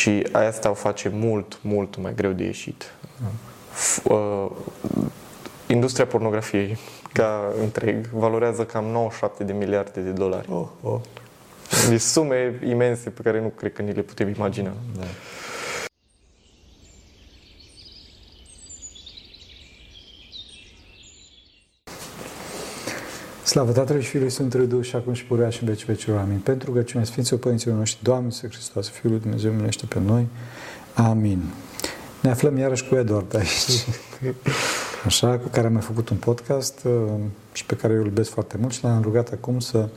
Și asta o face mult, mult mai greu de ieșit. F- uh, industria pornografiei ca întreg valorează cam 97 de miliarde de dolari. Oh, oh. Deci sume imense pe care nu cred că ni le putem imagina. Da. Slavă Tatălui și Fiului Sfântului Duh și acum și purea și în veci vecilor. Amin. Pentru rugăciunea Sfinților Părinților noștri, Doamne Iisuse Hristos, Fiul lui Dumnezeu, minește pe noi. Amin. Ne aflăm iarăși cu Eduard aici. Așa, cu care am mai făcut un podcast uh, și pe care eu îl iubesc foarte mult și l-am rugat acum să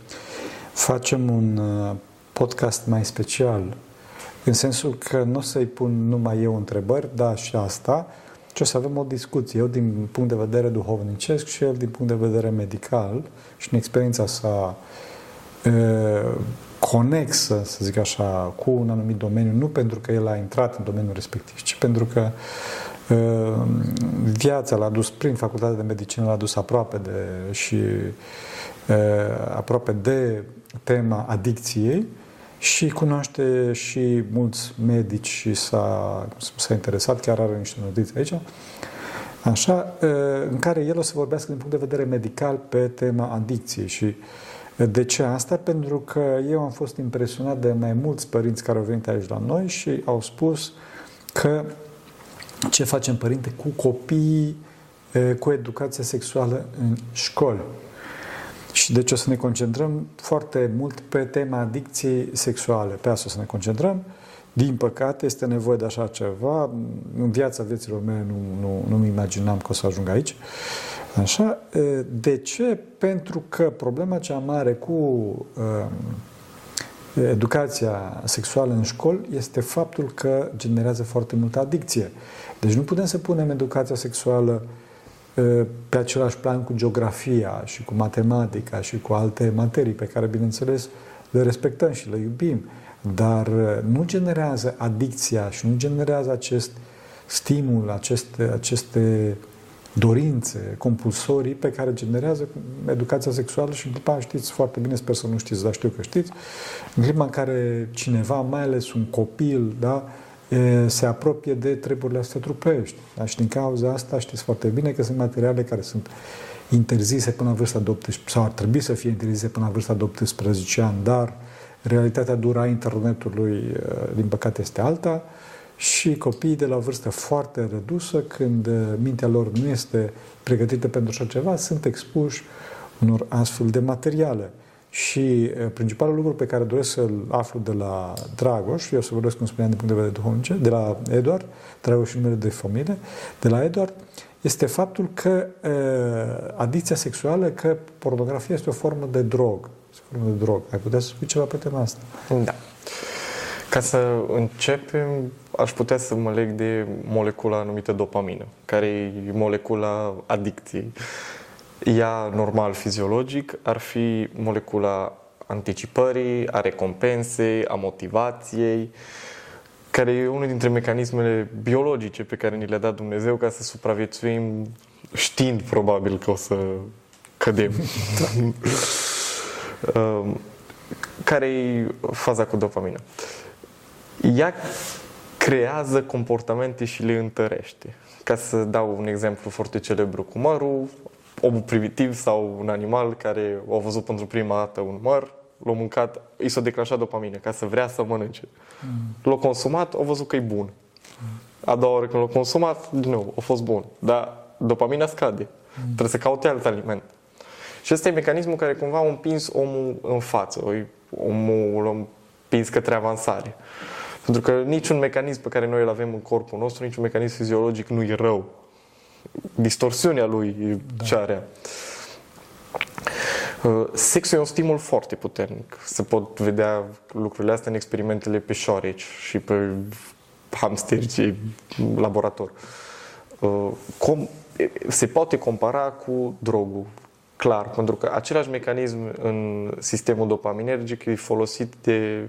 facem un uh, podcast mai special, în sensul că nu o să-i pun numai eu întrebări, da și asta, ci o să avem o discuție, eu din punct de vedere duhovnicesc și el din punct de vedere medical și în experiența sa uh, conexă, să zic așa, cu un anumit domeniu, nu pentru că el a intrat în domeniul respectiv, ci pentru că uh, viața l-a dus prin facultatea de medicină, l-a dus aproape de și uh, aproape de tema adicției și cunoaște și mulți medici și s-a, s-a interesat, chiar are niște notițe aici, așa, în care el o să vorbească din punct de vedere medical pe tema adicției și de ce asta? Pentru că eu am fost impresionat de mai mulți părinți care au venit aici la noi și au spus că ce facem părinte cu copiii cu educația sexuală în școli. Și deci o să ne concentrăm foarte mult pe tema adicției sexuale. Pe asta o să ne concentrăm. Din păcate, este nevoie de așa ceva. În viața vieților mele nu, nu, nu-mi imaginam că o să ajung aici. Așa. De ce? Pentru că problema cea mare cu uh, educația sexuală în școli este faptul că generează foarte multă adicție. Deci nu putem să punem educația sexuală pe același plan cu geografia și cu matematica și cu alte materii pe care, bineînțeles, le respectăm și le iubim, dar nu generează adicția și nu generează acest stimul, aceste, aceste dorințe compulsorii pe care generează educația sexuală și după aceea știți foarte bine, sper să nu știți, dar știu că știți, în clipa în care cineva, mai ales un copil, da, se apropie de treburile astea trupești. Da? Și din cauza asta știți foarte bine că sunt materiale care sunt interzise până la vârsta de 18, sau ar trebui să fie interzise până la vârsta de 18 ani, dar realitatea dură a internetului, din păcate, este alta și copiii de la vârstă foarte redusă, când mintea lor nu este pregătită pentru așa ceva, sunt expuși unor astfel de materiale. Și principalul lucru pe care doresc să-l aflu de la Dragoș, eu să vorbesc, cum spuneam, din punct de vedere duhovnice, de la Eduard, Dragoș și numele de familie, de la Eduard, este faptul că uh, adicția sexuală, că pornografia este o formă de drog. Este o formă de drog. Ai putea să spui ceva pe tema asta? Da. Ca să începem, aș putea să mă leg de molecula numită dopamină, care e molecula adicției. Ea, normal, fiziologic, ar fi molecula anticipării, a recompensei, a motivației, care e unul dintre mecanismele biologice pe care ni le-a dat Dumnezeu ca să supraviețuim știind probabil că o să cădem. care e faza cu dopamina? Ea creează comportamente și le întărește. Ca să dau un exemplu foarte celebru cu mărul, omul primitiv sau un animal care a văzut pentru prima dată un măr, l-a mâncat, i s-a declanșat dopamină ca să vrea să mănânce. Mm. L-a consumat, a văzut că e bun. Mm. A doua oară când l-a consumat, din nou, a fost bun. Dar dopamina scade. Mm. Trebuie să caute alt aliment. Și ăsta e mecanismul care cumva a împins omul în față. Omul l-a împins către avansare. Pentru că niciun mecanism pe care noi îl avem în corpul nostru, niciun mecanism fiziologic nu e rău distorsiunea lui da. ce are. Uh, sexul e un stimul foarte puternic. Se pot vedea lucrurile astea în experimentele pe șoareci și pe hamsteri și laborator. Uh, com, se poate compara cu drogul, clar, pentru că același mecanism în sistemul dopaminergic e folosit de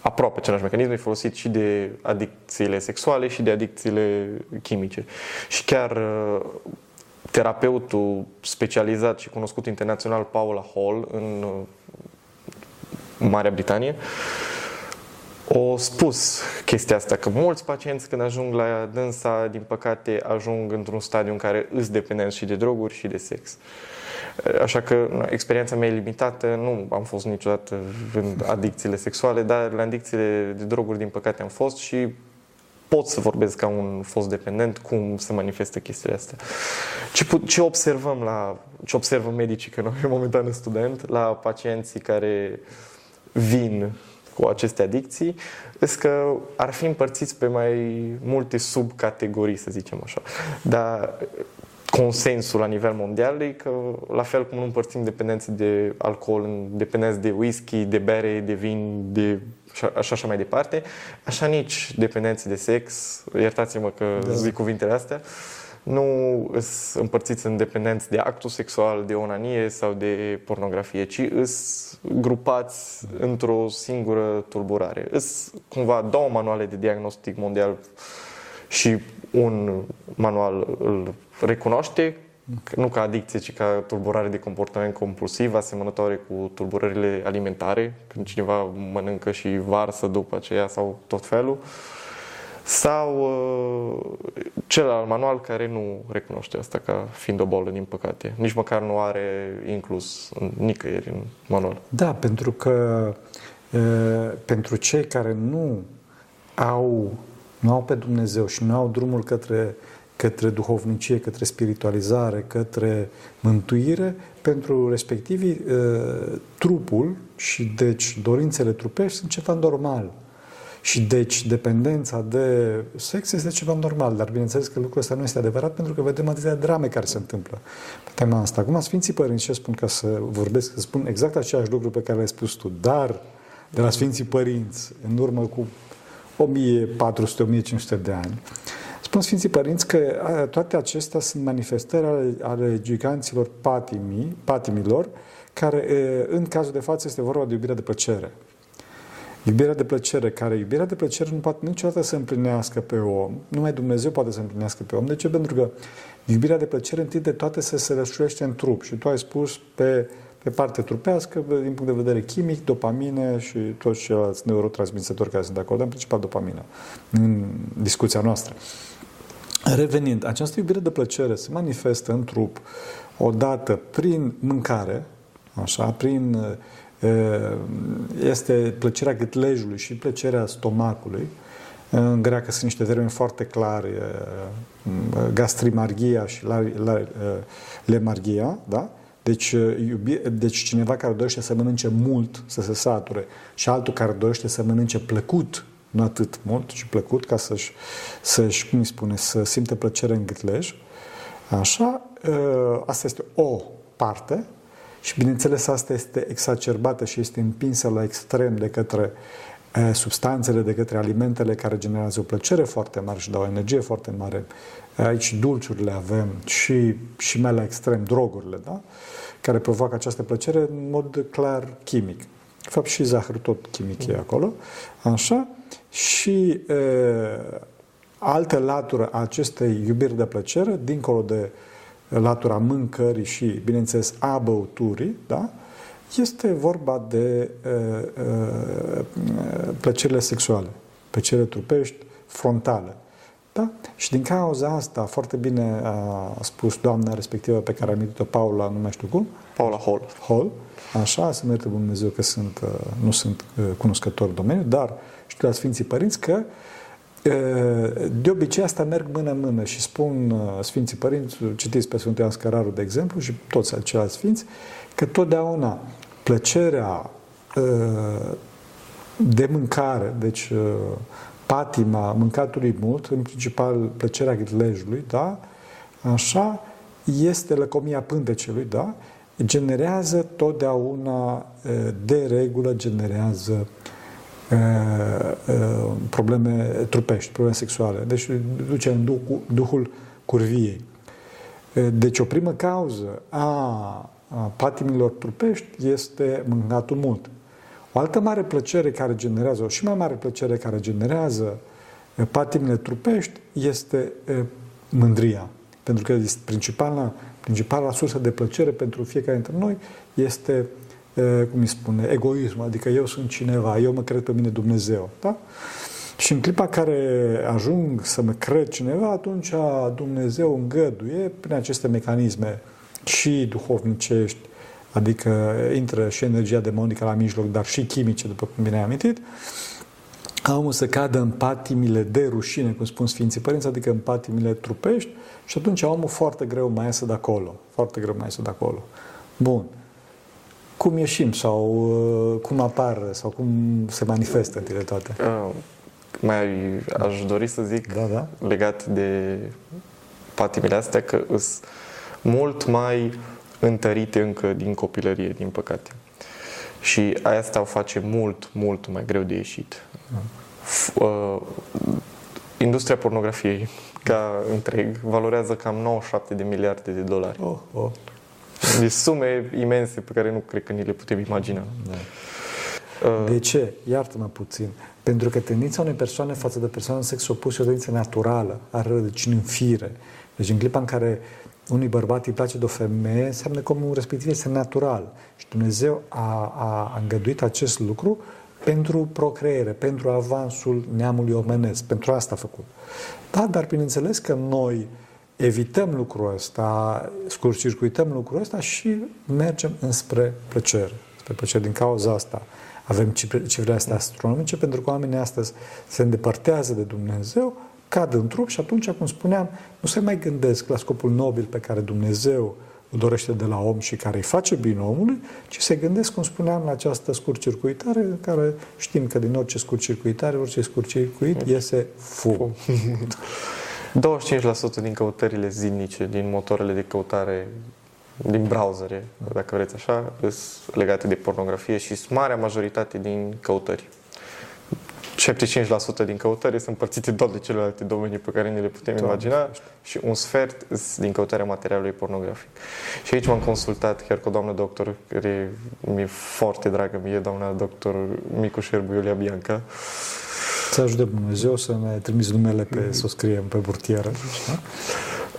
aproape același mecanism e folosit și de adicțiile sexuale și de adicțiile chimice. Și chiar uh, terapeutul specializat și cunoscut internațional Paula Hall în uh, Marea Britanie o spus chestia asta, că mulți pacienți când ajung la dânsa, din păcate, ajung într-un stadiu în care îs dependenți și de droguri și de sex. Așa că experiența mea e limitată, nu am fost niciodată în adicțiile sexuale, dar la adicțiile de droguri, din păcate, am fost și pot să vorbesc ca un fost dependent cum se manifestă chestiile astea. Ce, ce observăm la, ce observă medicii, că noi momentan student, la pacienții care vin cu aceste adicții, este că ar fi împărțiți pe mai multe subcategorii, să zicem așa. Dar consensul la nivel mondial e că, la fel cum nu împărțim dependențe de alcool în dependenți de whisky, de bere, de vin, de așa, așa mai departe, așa nici dependențe de sex, iertați-mă că da. zic cuvintele astea, nu sunt împărțiți în dependenți de actul sexual, de onanie sau de pornografie, ci sunt grupați într-o singură tulburare. Sunt cumva două manuale de diagnostic mondial și un manual îl recunoaște nu ca adicție, ci ca tulburare de comportament compulsiv, asemănătoare cu tulburările alimentare, când cineva mănâncă și varsă după aceea sau tot felul, sau uh, celălalt manual care nu recunoaște asta ca fiind o bolă, din păcate. Nici măcar nu are inclus nicăieri în manual. Da, pentru că uh, pentru cei care nu au, nu au pe Dumnezeu și nu au drumul către către duhovnicie, către spiritualizare, către mântuire, pentru respectivii, uh, trupul și deci dorințele trupești sunt ceva normal. Și deci dependența de sex este ceva normal, dar bineînțeles că lucrul ăsta nu este adevărat pentru că vedem atâtea drame care se întâmplă pe tema asta. Acum Sfinții Părinți, ce spun ca să vorbesc, să spun exact același lucru pe care l-ai spus tu, dar de la Sfinții Părinți, în urmă cu 1400-1500 de ani, Spun Sfinții Părinți că toate acestea sunt manifestări ale, ale giganților patimii, patimilor, care în cazul de față este vorba de iubirea de plăcere. Iubirea de plăcere, care iubirea de plăcere nu poate niciodată să împlinească pe om. Numai Dumnezeu poate să împlinească pe om. De ce? Pentru că iubirea de plăcere întâi de toate se sălășuiește în trup. Și tu ai spus pe, pe parte trupească, din punct de vedere chimic, dopamine și toți ceilalți neurotransmisători care sunt acolo, în principal dopamină, în discuția noastră. Revenind, această iubire de plăcere se manifestă în trup odată prin mâncare, așa, prin este plăcerea gâtlejului și plăcerea stomacului. În greacă sunt niște termeni foarte clari, gastrimargia și la, la, lemargia, da? Deci, iubi, deci cineva care dorește să mănânce mult, să se sature, și altul care dorește să mănânce plăcut, nu atât mult, ci plăcut, ca să-și, să-și cum îi spune, să simte plăcere în gâtlej. Așa, ă, asta este o parte și, bineînțeles, asta este exacerbată și este împinsă la extrem de către ă, substanțele, de către alimentele care generează o plăcere foarte mare și dau o energie foarte mare. Aici dulciurile avem și, și mai la extrem drogurile, da? care provoacă această plăcere în mod clar chimic. De fapt, și zahăr tot chimic e acolo. Așa. Și e, altă latură a acestei iubiri de plăcere, dincolo de latura mâncării și, bineînțeles, a băuturii, da? este vorba de e, e, plăcerile sexuale, plăcerile trupești, frontale. Da? Și din cauza asta, foarte bine a spus doamna respectivă pe care a amintit-o Paula, nu mai știu cum. Paula Hall. Hall. Așa, să merge Dumnezeu că sunt, nu sunt cunoscător domeniu, dar știu la Sfinții Părinți că de obicei asta merg mână-mână și spun Sfinții Părinți, citiți pe Sfântul Ioan Scăraru, de exemplu, și toți ceilalți Sfinți, că totdeauna plăcerea de mâncare, deci patima mâncatului mult, în principal plăcerea gâtlejului, da? Așa, este lăcomia pântecelui, da? Generează totdeauna, de regulă, generează probleme trupești, probleme sexuale. Deci duce în duhul, duhul curviei. Deci o primă cauză a patimilor trupești este mâncatul mult. O altă mare plăcere care generează, o și mai mare plăcere care generează patimile trupești este mândria. Pentru că principala, principala sursă de plăcere pentru fiecare dintre noi este cum îi spune, egoism, adică eu sunt cineva, eu mă cred pe mine Dumnezeu. Da? Și în clipa care ajung să mă cred cineva, atunci Dumnezeu îngăduie prin aceste mecanisme și duhovnicești, adică intră și energia demonică la mijloc, dar și chimice, după cum bine ai amintit, ca omul să cadă în patimile de rușine, cum spun Sfinții Părinți, adică în patimile trupești, și atunci omul foarte greu mai iasă de acolo. Foarte greu mai iasă de acolo. Bun. Cum ieșim sau uh, cum apar sau cum se manifestă întâi de toate? Uh, mai aș dori să zic da, da. legat de patimile astea că sunt mult mai întărite încă din copilărie, din păcate. Și asta o face mult, mult mai greu de ieșit. Uh, industria pornografiei ca întreg valorează cam 97 de miliarde de dolari. Oh, oh. Deci sume imense pe care nu cred că ni le putem imagina. Da. Uh, de ce? Iartă-mă puțin. Pentru că tendința unei persoane față de persoane în sex opus e o tendință naturală, are rădăcini în fire. Deci în clipa în care unui bărbat îi place de o femeie, înseamnă că omul respectiv este natural. Și Dumnezeu a, a îngăduit acest lucru pentru procreere, pentru avansul neamului omenesc. Pentru asta a făcut. Da, dar bineînțeles că noi evităm lucrul ăsta, scurcircuităm lucrul ăsta și mergem înspre plăcere. Spre plăcere din cauza asta. Avem cifrele astea astronomice pentru că oamenii astăzi se îndepărtează de Dumnezeu, cad în trup și atunci, cum spuneam, nu se mai gândesc la scopul nobil pe care Dumnezeu îl dorește de la om și care îi face bine omului, ci se gândesc, cum spuneam, la această scurcircuitare, care știm că din orice scurcircuitare, orice scurcircuit iese fum. 25% din căutările zilnice, din motoarele de căutare din browsere, dacă vreți așa, sunt legate de pornografie și marea majoritate din căutări. 75% din căutări sunt împărțite doar de celelalte domenii pe care ne le putem Doamne, imagina și un sfert din căutarea materialului pornografic. Și aici m-am consultat chiar cu o doamnă doctor, care mi-e foarte dragă mie, doamna doctor Micuș Șerbu Iulia Bianca. Să ajute Dumnezeu să ne trimiți numele pe, să o scriem pe burtieră. Da?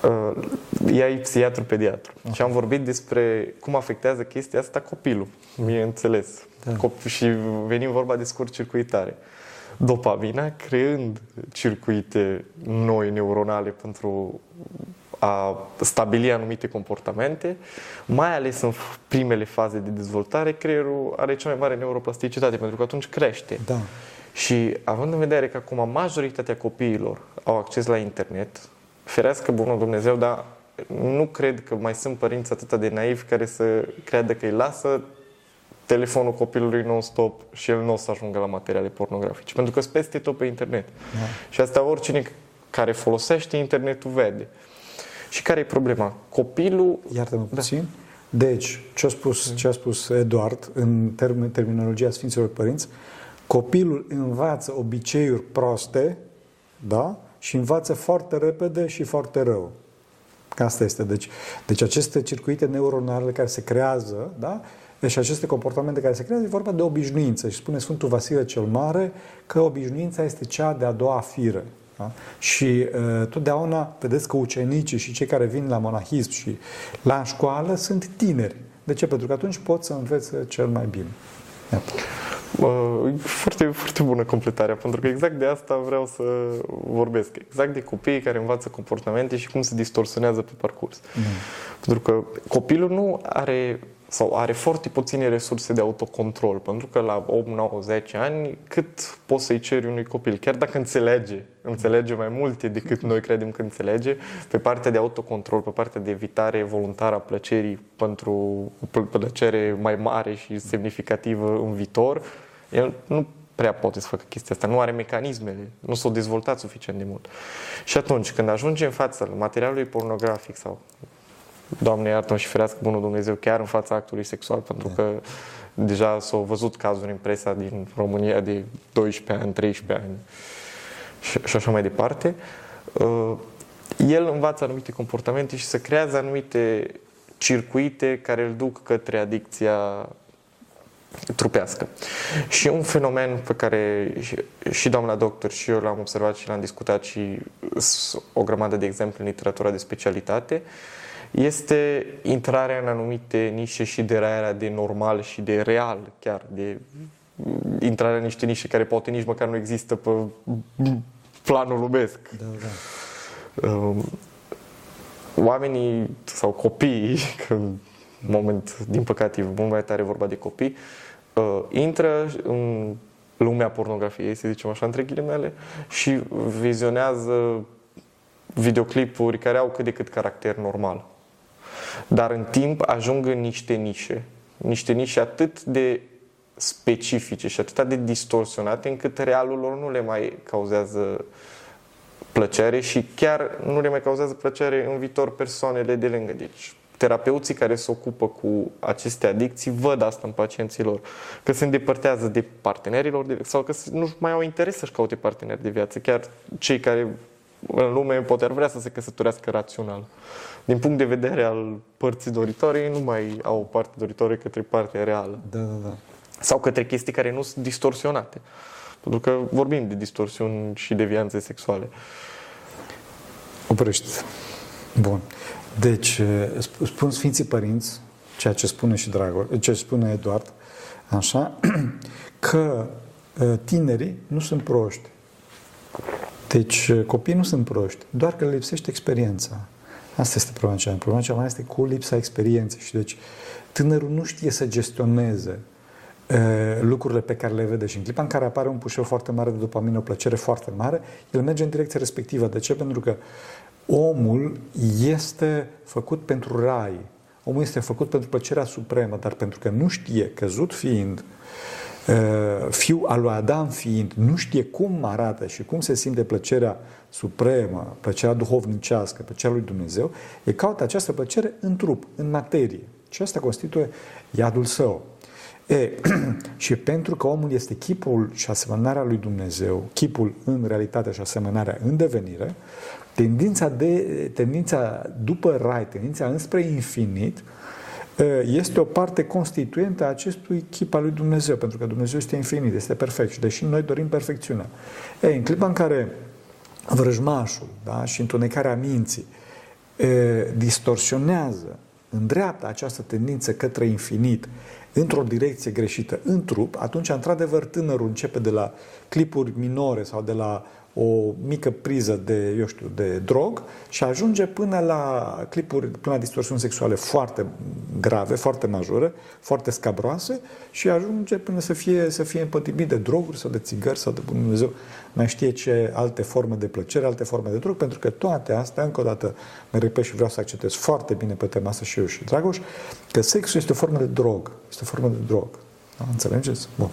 Uh, ea e psihiatru pediatru uh-huh. și am vorbit despre cum afectează chestia asta copilul, mie înțeles. Da. Cop- și venim vorba de scurt circuitare. Dopamina creând circuite noi neuronale pentru a stabili anumite comportamente, mai ales în primele faze de dezvoltare, creierul are cea mai mare neuroplasticitate, pentru că atunci crește. Da. Și având în vedere că acum majoritatea copiilor au acces la internet, ferească bunul Dumnezeu, dar nu cred că mai sunt părinți atât de naivi care să creadă că îi lasă telefonul copilului non-stop și el nu o să ajungă la materiale pornografice. Pentru că sunt peste tot pe internet. Da. Și asta oricine care folosește internetul vede. Și care e problema? Copilul... Iartă-mă da. puțin. Deci, ce a spus, ce a spus Eduard în termen, terminologia Sfinților Părinți, copilul învață obiceiuri proste, da? și învață foarte repede și foarte rău. Asta este. Deci, deci aceste circuite neuronale care se creează, da? Deci aceste comportamente care se creează, e vorba de obișnuință. Și spune Sfântul Vasile cel Mare că obișnuința este cea de a doua fire. Da? Și uh, totdeauna vedeți că ucenicii și cei care vin la monahism și la școală sunt tineri. De ce? Pentru că atunci pot să învețe cel mai bine. Iată. Foarte, foarte bună completarea, pentru că exact de asta vreau să vorbesc. Exact de copiii care învață comportamente și cum se distorsionează pe parcurs. Mm. Pentru că copilul nu are sau are foarte puține resurse de autocontrol, pentru că la 8, 9, 10 ani, cât poți să-i ceri unui copil, chiar dacă înțelege, înțelege mai multe decât noi credem că înțelege, pe partea de autocontrol, pe partea de evitare voluntară a plăcerii pentru plăcere mai mare și semnificativă în viitor, el nu prea poate să facă chestia asta, nu are mecanismele, nu s-au dezvoltat suficient de mult. Și atunci, când ajunge în fața materialului pornografic sau Doamne iartă și ferească bunul Dumnezeu chiar în fața actului sexual, pentru că deja s-au văzut cazuri în presa din România de 12 ani, 13 ani și, și așa mai departe. Uh, el învață anumite comportamente și se creează anumite circuite care îl duc către adicția trupească. Și un fenomen pe care și, și doamna doctor și eu l-am observat și l-am discutat și o grămadă de exemple în literatura de specialitate, este intrarea în anumite nișe și deraiarea de normal și de real, chiar de intrarea în niște nișe care poate nici măcar nu există pe planul lumesc. Da, da. Um, Oamenii sau copiii, că în moment, din păcate, e mult mai tare vorba de copii, uh, intră în lumea pornografiei, să zicem așa, între ghilimele, și vizionează videoclipuri care au cât de cât caracter normal. Dar în timp ajung în niște nișe, niște nișe atât de specifice și atât de distorsionate încât realul lor nu le mai cauzează plăcere și chiar nu le mai cauzează plăcere în viitor persoanele de lângă. Deci terapeuții care se ocupă cu aceste adicții văd asta în pacienții lor, că se îndepărtează de partenerilor de, sau că nu mai au interes să-și caute parteneri de viață, chiar cei care în lume poate ar vrea să se căsătorească rațional. Din punct de vedere al părții doritoare, nu mai au o parte doritoare către partea reală. Da, da, da. Sau către chestii care nu sunt distorsionate. Pentru că vorbim de distorsiuni și devianțe sexuale. Oprește. Bun. Deci, spun Sfinții Părinți, ceea ce spune și Dragor, ce spune Eduard, așa, că tinerii nu sunt proști. Deci, copiii nu sunt proști, doar că le lipsește experiența. Asta este problema cea mai. Problema cea mai este cu lipsa experienței. Și deci, tânărul nu știe să gestioneze lucrurile pe care le vede și în clipa în care apare un pușeu foarte mare de dopamină, o plăcere foarte mare, el merge în direcția respectivă. De ce? Pentru că omul este făcut pentru rai. Omul este făcut pentru plăcerea supremă, dar pentru că nu știe, căzut fiind, fiu al lui Adam fiind, nu știe cum arată și cum se simte plăcerea supremă, plăcerea duhovnicească, plăcerea lui Dumnezeu, e caută această plăcere în trup, în materie. Și asta constituie iadul său. E, și pentru că omul este chipul și asemănarea lui Dumnezeu, chipul în realitate și asemănarea în devenire, tendința, de, tendința după rai, tendința înspre infinit, este o parte constituentă a acestui chip al lui Dumnezeu, pentru că Dumnezeu este infinit, este perfect și deși noi dorim perfecțiunea. Ei, în clipa în care vrăjmașul da, și întunecarea minții e, distorsionează, îndreaptă această tendință către infinit, într-o direcție greșită în trup, atunci, într-adevăr, tânărul începe de la clipuri minore sau de la o mică priză de, eu știu, de drog și ajunge până la clipuri, până la distorsiuni sexuale foarte grave, foarte majore, foarte scabroase și ajunge până să fie, să fie împătimit de droguri sau de țigări sau de Dumnezeu mai știe ce alte forme de plăcere, alte forme de drog, pentru că toate astea, încă o dată, mă repet și vreau să accentez foarte bine pe tema asta și eu și Dragoș, că sexul este o formă de drog. Este o formă de drog. Da? Înțelegeți? Bun.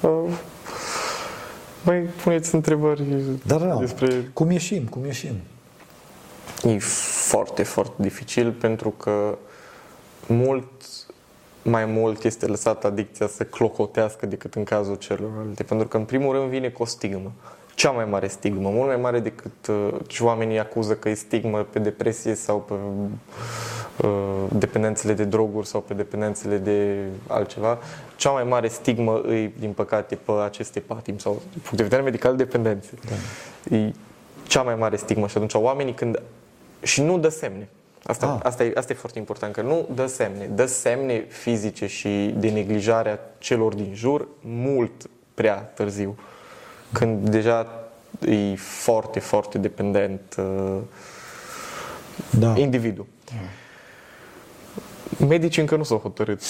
Uh, mai puneți întrebări da, da, da. despre... Cum ieșim? Cum ieșim? E foarte, foarte dificil pentru că mult mai mult este lăsată adicția să clocotească decât în cazul celorlalte. Pentru că, în primul rând, vine cu o stigmă. Cea mai mare stigmă, mult mai mare decât uh, ce oamenii acuză că e stigmă pe depresie sau pe uh, dependențele de droguri sau pe dependențele de altceva. Cea mai mare stigmă îi, din păcate, pe aceste patim sau, din punct de vedere medical, dependențe. Da. E cea mai mare stigmă și atunci oamenii când... și nu dă semne. Asta, ah. asta, e, asta e foarte important, că nu dă semne. Dă semne fizice și de neglijarea celor din jur mult prea târziu. Când deja e foarte, foarte dependent uh, da. individul. Da. Medicii încă nu s-au hotărât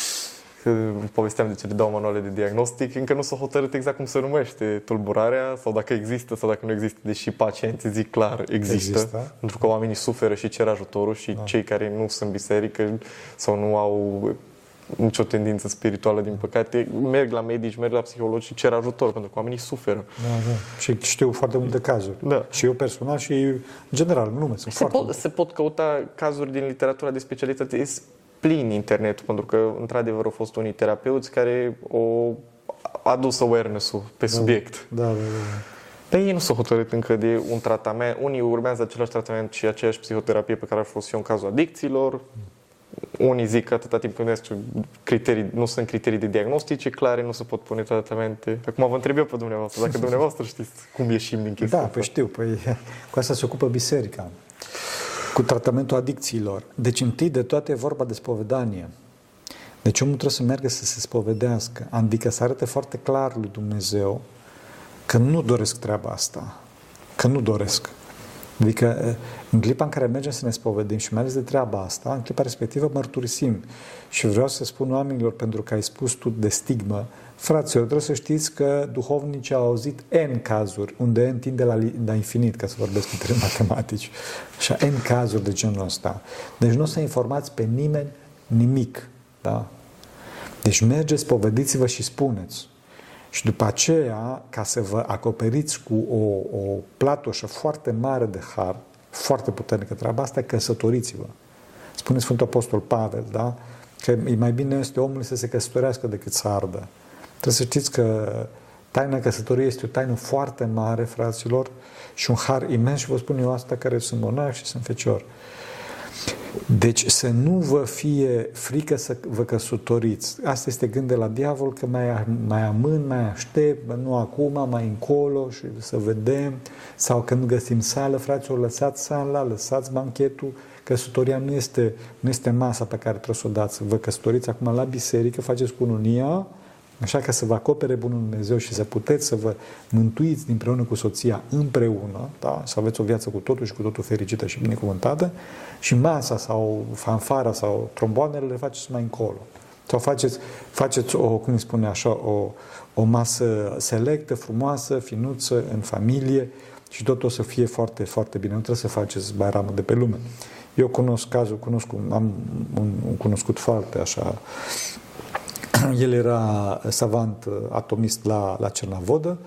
povesteam de cele două manuale de diagnostic, încă nu s-a hotărât exact cum se numește tulburarea sau dacă există sau dacă nu există, deși pacienții zic clar există, există. pentru că oamenii suferă și cer ajutorul și da. cei care nu sunt biserică sau nu au nicio tendință spirituală, din păcate, merg la medici, merg la psihologi și cer ajutor, pentru că oamenii suferă. Da, da. Și știu foarte multe cazuri. Da. Și eu personal și în general, în lume. Sunt se, pot, se pot căuta cazuri din literatura de specialitate plin internetul, pentru că, într-adevăr, au fost unii terapeuți care au adus awareness-ul pe da, subiect. Da, da, da. Dar ei nu s-au hotărât încă de un tratament. Unii urmează același tratament și aceeași psihoterapie pe care a fost și eu în cazul adicțiilor. Unii zic că atâta timp când criterii, nu sunt criterii de diagnostice clare, nu se pot pune tratamente. Acum vă întreb eu pe dumneavoastră, dacă dumneavoastră știți cum ieșim din chestia Da, păi știu, păi cu asta se ocupă biserica. Cu tratamentul adicțiilor. Deci întâi de toate e vorba de spovedanie. Deci omul trebuie să meargă să se spovedească, adică să arate foarte clar lui Dumnezeu că nu doresc treaba asta, că nu doresc. Adică în clipa în care mergem să ne spovedim și mai ales de treaba asta, în clipa respectivă mărturisim. Și vreau să spun oamenilor, pentru că ai spus tu de stigmă, fraților, trebuie să știți că duhovnicii au auzit N cazuri, unde N tinde la, la infinit, ca să vorbesc în termeni matematici. Așa, N cazuri de genul ăsta. Deci nu o să informați pe nimeni nimic. Da? Deci mergeți, povediți-vă și spuneți. Și după aceea, ca să vă acoperiți cu o, o platoșă foarte mare de har, foarte puternică treaba asta, căsătoriți-vă. Spune Sfântul Apostol Pavel, da? Că e mai bine este omul să se căsătorească decât să ardă. Trebuie să știți că taina căsătoriei este o taină foarte mare, fraților, și un har imens și vă spun eu asta care sunt monah și sunt fecior. Deci să nu vă fie frică să vă căsătoriți. Asta este gând de la diavol, că mai, mai amân, mai aștept, nu acum, mai încolo și să vedem. Sau că nu găsim sală, fraților, lăsați sala, lăsați banchetul. Căsătoria nu este, nu este masa pe care trebuie să o dați. Vă căsătoriți acum la biserică, faceți cununia, Așa ca să vă acopere Bunul Dumnezeu și să puteți să vă mântuiți împreună cu soția împreună, da? să aveți o viață cu totul și cu totul fericită și binecuvântată și masa sau fanfara sau tromboanele le faceți mai încolo. Sau faceți, faceți o, cum îi spune așa, o, o masă selectă, frumoasă, finuță, în familie și tot o să fie foarte, foarte bine. Nu trebuie să faceți bairamă de pe lume. Eu cunosc cazul, cunosc, am un, un cunoscut foarte așa El era savant uh, atomist la, la Cernavodă,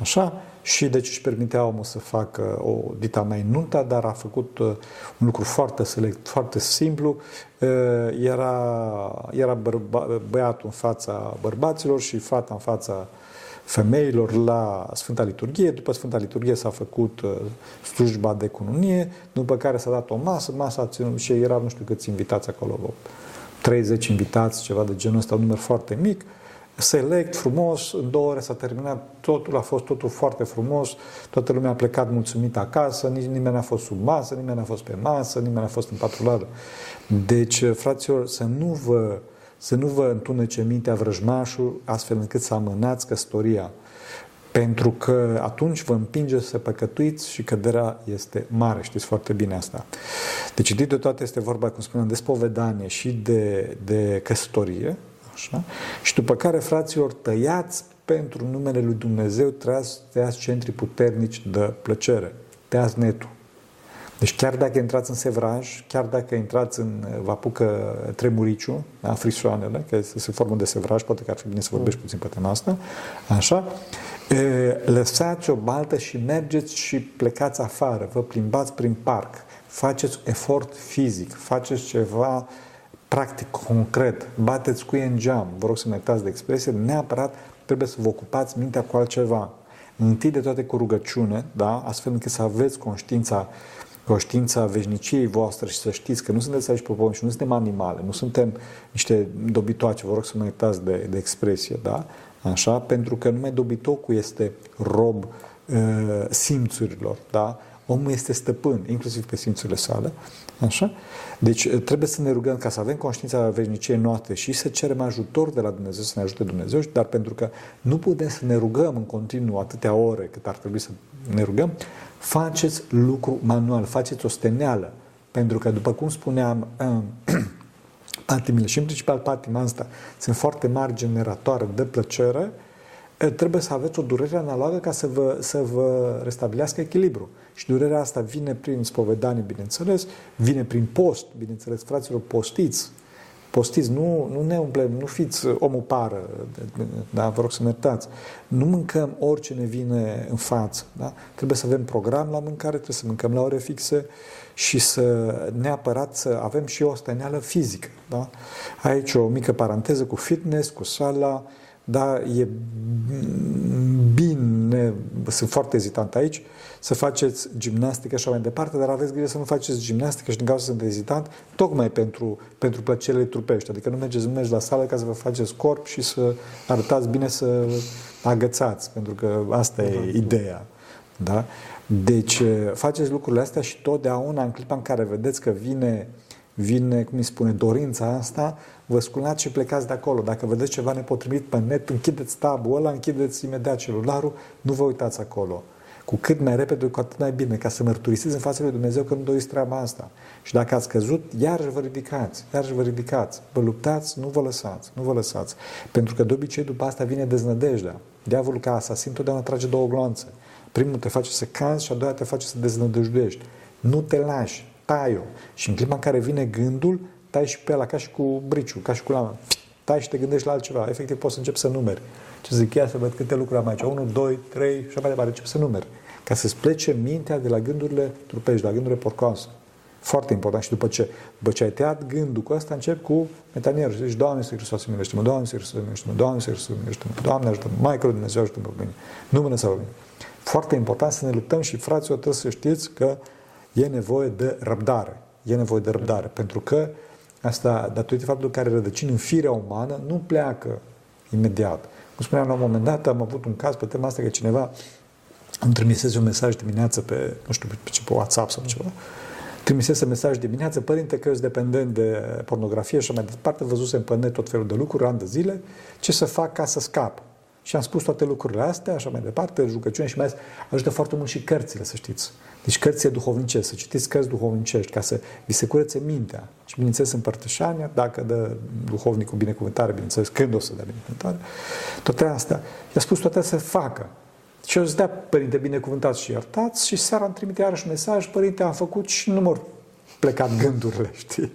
așa, și deci își permitea omul să facă o dita mai nunta, dar a făcut uh, un lucru foarte select, foarte simplu. Uh, era, era bărba, băiatul în fața bărbaților și fata în fața femeilor la Sfânta Liturghie. După Sfânta Liturghie s-a făcut slujba de cununie, după care s-a dat o masă, masa și era nu știu câți invitați acolo, 30 invitați, ceva de genul ăsta, un număr foarte mic, select, frumos, în două ore s-a terminat, totul a fost totul foarte frumos, toată lumea a plecat mulțumită acasă, nici nimeni n-a fost sub masă, nimeni n-a fost pe masă, nimeni n-a fost în patruladă. Deci, fraților, să nu vă, să nu vă întunece mintea vrăjmașul astfel încât să amânați căsătoria. Pentru că atunci vă împinge să păcătuiți și căderea este mare, știți foarte bine asta. Deci, de toate este vorba, cum spuneam, de spovedanie și de, de căsătorie, așa? și după care, fraților, tăiați pentru numele lui Dumnezeu, tăiați, tăiați centri puternici de plăcere, tăiați netul. Deci chiar dacă intrați în sevraj, chiar dacă intrați în, vă apucă tremuriciu, da, frisoanele, că se formă de sevraj, poate că ar fi bine să vorbești puțin pe tema asta, așa, lăsați o baltă și mergeți și plecați afară, vă plimbați prin parc, faceți efort fizic, faceți ceva practic, concret, bateți cu în geam, vă rog să ne de expresie, neapărat trebuie să vă ocupați mintea cu altceva. Întâi de toate cu rugăciune, da? astfel încât să aveți conștiința conștiința veșniciei voastre și să știți că nu sunteți aici pe pământ și nu suntem animale, nu suntem niște dobitoace, vă rog să mă iertați de, de expresie, da? Așa? Pentru că numai dobitocul este rob uh, simțurilor, da? Omul este stăpân, inclusiv pe simțurile sale, așa? Deci uh, trebuie să ne rugăm ca să avem conștiința veșniciei noastre și să cerem ajutor de la Dumnezeu, să ne ajute Dumnezeu, dar pentru că nu putem să ne rugăm în continuu atâtea ore cât ar trebui să ne rugăm, faceți lucru manual, faceți o steneală. Pentru că, după cum spuneam, patimile și în principal patima asta sunt foarte mari generatoare de plăcere, trebuie să aveți o durere analogă ca să vă, să vă restabilească echilibru. Și durerea asta vine prin spovedanie, bineînțeles, vine prin post, bineînțeles, fraților, postiți, postiți, nu, nu ne umplem, nu fiți omul pară, da, vă rog să mă iertați. Nu mâncăm orice ne vine în față, da? Trebuie să avem program la mâncare, trebuie să mâncăm la ore fixe și să neapărat să avem și o steneală fizică, da? Aici o mică paranteză cu fitness, cu sala, da, e bine, sunt foarte ezitant aici, să faceți gimnastică și așa mai departe, dar aveți grijă să nu faceți gimnastică și din cauza să sunt ezitant, tocmai pentru, pentru plăcerile trupești. Adică nu mergeți, nu mergeți la sală ca să vă faceți corp și să arătați bine să agățați, pentru că asta e ideea. Da? Deci faceți lucrurile astea și totdeauna în clipa în care vedeți că vine, vine cum îi spune, dorința asta, vă sculați și plecați de acolo. Dacă vedeți ceva nepotrivit pe net, închideți tabul ăla, închideți imediat celularul, nu vă uitați acolo. Cu cât mai repede, cu atât mai bine, ca să mărturisiți în fața lui Dumnezeu că nu doriți treaba asta. Și dacă ați căzut, iarăși vă ridicați, iarăși vă ridicați, vă luptați, nu vă lăsați, nu vă lăsați. Pentru că de obicei după asta vine deznădejdea. Diavolul ca asasin totdeauna trage două gloanțe. Primul te face să cazi și a doua te face să deznădăjduiești. Nu te lași, tai-o. Și în clipa în care vine gândul, tai și pe ăla ca și cu briciul, ca și cu lama. Tai și te gândești la altceva. Efectiv poți să începi să numeri. Ce zic, ia să văd câte lucruri am aici. 1, 2, 3 și mai departe. Încep să numeri. Ca să-ți plece mintea de la gândurile trupești, de la gândurile porcoase. Foarte important. Și după ce, după ce ai tăiat gândul cu asta, încep cu metanierul. Și zici, Doamne, să Hristos, milește-mă, Doamne, să Hristos, milește-mă, Doamne, să Hristos, milește-mă, Doamne, ajută-mă, Mai Dumnezeu, ajută-mă pe mine. Nu mână să mine. Foarte important să ne luptăm și fraților trebuie să știți că e nevoie de răbdare. E nevoie de răbdare. Pentru că asta, datorită faptului că are rădăcini în firea umană, nu pleacă imediat. Cum spuneam la un moment dat, am avut un caz pe tema asta că cineva îmi trimisese un mesaj dimineață pe, nu știu, pe, pe WhatsApp sau ceva, trimisese mesaj dimineață, părinte că eu sunt dependent de pornografie și mai departe, văzusem pe net tot felul de lucruri, ani de zile, ce să fac ca să scap? Și am spus toate lucrurile astea, așa mai departe, rugăciune și mai ales ajută foarte mult și cărțile, să știți. Deci cărțile duhovnicești, să citiți cărți duhovnicești, ca să vi se curețe mintea. Și bineînțeles împărtășania, dacă dă duhovnicul binecuvântare, bineînțeles, când o să dea binecuvântare, toate astea. I-a spus toate să facă. Și eu îți dea, părinte, binecuvântați și iertați și seara îmi trimite iarăși mesaj, părinte, am făcut și nu mă plecat gândurile, știi?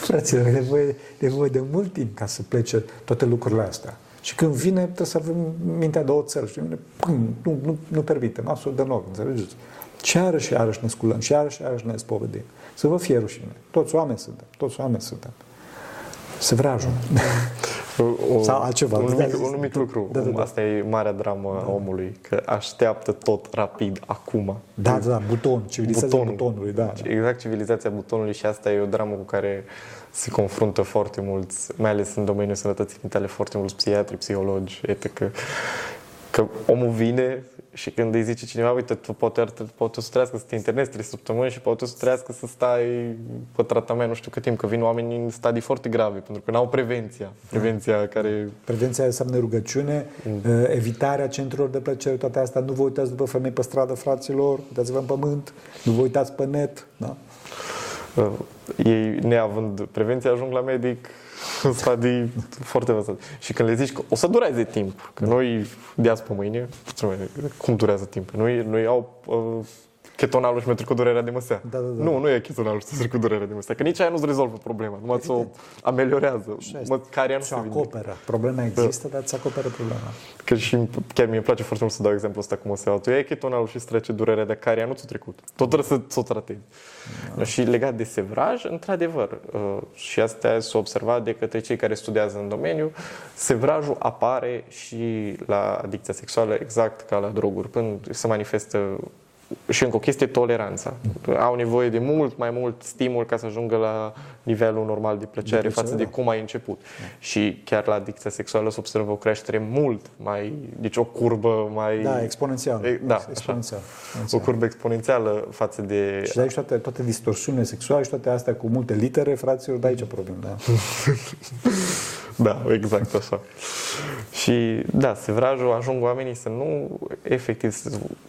Fraților, e nevoie, nevoie de mult timp ca să plece toate lucrurile astea. Și când vine, trebuie să avem mintea de oțel, știi? Pum, nu, nu, nu permitem, absolut deloc, înțelegeți? Și iarăși, și iarăși ne sculăm, și iarăși, și iarăși ne spovedim. Să vă fie rușine. Toți oameni suntem, toți oameni suntem. Se vrajul. O, Sau altceva. Un mic, un mic lucru. Da, da, da. Asta e marea dramă da. a omului, că așteaptă tot rapid, acum. Da, da, buton, civilizația butonul. butonului. Da, da. Exact, civilizația butonului și asta e o dramă cu care se confruntă foarte mulți, mai ales în domeniul sănătății mentale, foarte mulți psihiatri, psihologi, etc. Că omul vine și când îi zice cineva, uite, tu poate, poate să trăiască să te internezi trei săptămâni și poate să trăiască să stai pe tratament nu știu cât timp, că vin oameni în stadii foarte grave, pentru că n-au prevenția. Prevenția care... Prevenția înseamnă rugăciune, mm. Uh, evitarea centrelor de plăcere, toate astea. Nu vă uitați după femei pe stradă, fraților, uitați-vă în pământ, nu vă uitați pe net, da? Uh, ei, neavând prevenție, ajung la medic în stadii foarte avansate. Și când le zici că o să dureze timp, că noi de pe mâine, cum durează timp? Noi, noi au uh, chetonalul și mi cu durerea de măsea. Da, da, da. Nu, nu e chetonalul și cu durerea de măsea. Că nici aia nu-ți rezolvă problema, numai ți-o ameliorează. Care nu se acoperă. Problema există, da. dar ți acoperă problema. Că și chiar mi-e place foarte mult să dau exemplu ăsta cu măseaua. Tu iei chetonalul și îți trece durerea de care nu ți-a trecut. Tot trebuie să o tratezi. Da. Și legat de sevraj, într-adevăr, uh, și asta s-a observat de către cei care studiază în domeniu, sevrajul apare și la adicția sexuală exact ca la droguri, până se manifestă și încă o chestie, toleranța. Au nevoie de mult mai mult stimul ca să ajungă la nivelul normal de plăcere de față de cum ai început. Da. Și chiar la adicția sexuală se observă o creștere mult mai, deci o curbă mai... Da, exponențială. E, da, exponențial. O curbă exponențială față de... Și de aici toate, toate distorsiunile sexuale și toate astea cu multe litere, fraților, de aici problem, da. Da, exact așa. Și da, sevrajul, ajung oamenii să nu, efectiv,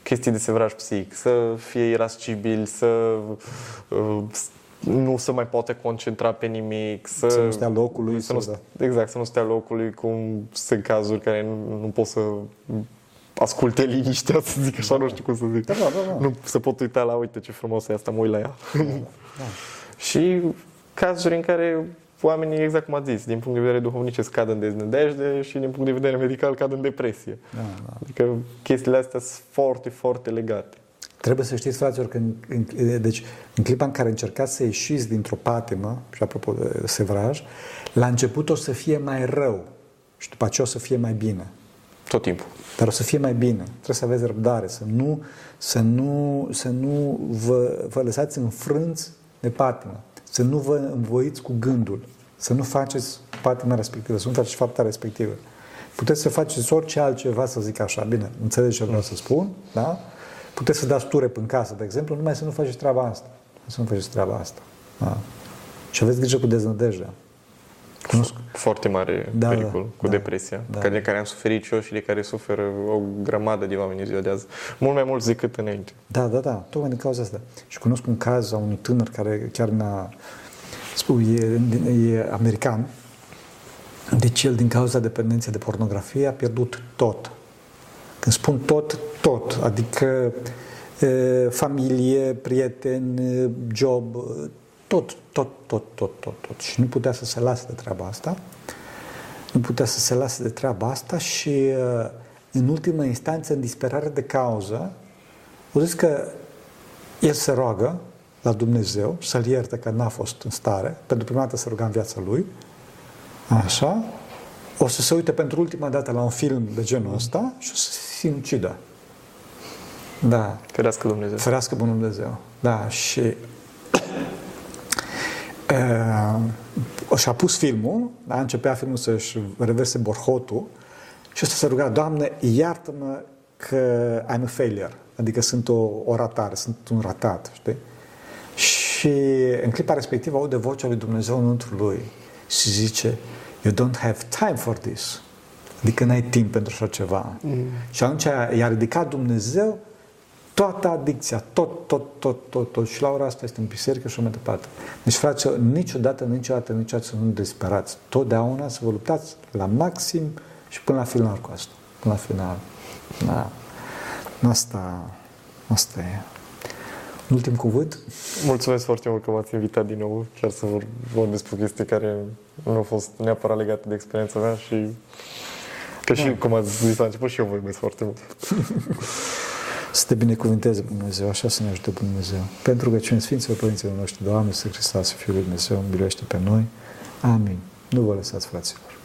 chestii de sevraj psihic, să fie irascibil, să uh, nu se mai poate concentra pe nimic, să, să nu stea locului. Să nu, da. Exact, să nu stea locului, cum sunt cazuri care nu, nu pot să asculte liniștea, să zic așa, nu știu cum să zic. Da, da, da, da. Nu se pot uita la, uite ce frumos e asta, mă uit la ea. Da, da, da. și cazuri în care oamenii, exact cum ați zis, din punct de vedere duhovnicesc cad în deznădejde și din punct de vedere medical cad în depresie. Da, da. Adică chestiile astea sunt foarte, foarte legate. Trebuie să știți, fraților, că în, în, deci, în clipa în care încercați să ieșiți dintr-o patimă, și apropo de sevraj, la început o să fie mai rău și după aceea o să fie mai bine. Tot timpul. Dar o să fie mai bine. Trebuie să aveți răbdare, să nu, să nu, să nu vă, vă lăsați înfrânți de patimă, să nu vă învoiți cu gândul, să nu faceți patima respectivă, să nu faceți fapta respectivă. Puteți să faceți orice altceva, să zic așa, bine, înțelegeți ce vreau să spun, da? puteți să dați ture în casă, de exemplu, numai să nu faceți treaba asta. Să nu faceți treaba asta. Da. Și aveți grijă cu deznădejdea. Cunosc. Foarte mare Da, pericol da, cu da, depresia, da. ca de care am suferit și eu și de care suferă o grămadă de oameni în ziua de azi. Mult mai mulți decât înainte. Da, da, da, tocmai din cauza asta. Și cunosc un caz a unui tânăr care chiar ne-a spus, e, e american, deci el din cauza dependenței de pornografie a pierdut tot. Când spun tot, tot, adică e, familie, prieteni, job, tot, tot, tot, tot, tot, tot. Și nu putea să se lase de treaba asta. Nu putea să se lase de treaba asta și e, în ultimă instanță, în disperare de cauză, o zis că el se roagă la Dumnezeu să-l ierte că n-a fost în stare, pentru prima dată să ruga în viața lui, așa, o să se uite pentru ultima dată la un film de genul ăsta și o să se sinucidă. Da, Ferească Dumnezeu. ferească bunul Dumnezeu. Da, și uh, și-a pus filmul, da, începea filmul să-și reverse borhotul și ăsta se ruga, Doamne, iartă-mă că I'm a failure, adică sunt o, o ratare, sunt un ratat, știi? Și în clipa respectivă aude vocea lui Dumnezeu înăuntru lui și zice, you don't have time for this. Adică n-ai timp pentru așa ceva. Mm. Și atunci i-a ridicat Dumnezeu toată adicția, tot, tot, tot, tot, tot. Și la ora asta este în biserică și mai departe. Deci, frate, niciodată, niciodată, niciodată să nu desperați. Totdeauna să vă luptați la maxim și până la final cu asta. Până la final. Da. Asta, asta e. Un ultim cuvânt? Mulțumesc foarte mult că m-ați invitat din nou, chiar să vor, vorbesc despre chestii care nu au fost neapărat legate de experiența mea și că și, cum ați zis la început, și eu vorbesc foarte mult. Să te binecuvânteze Dumnezeu, așa să ne ajute Dumnezeu. Pentru că cine Sfinților Părinților noștri, Doamne, să Hristos, Fiul lui Dumnezeu, miluiește pe noi. Amin. Nu vă lăsați, fraților.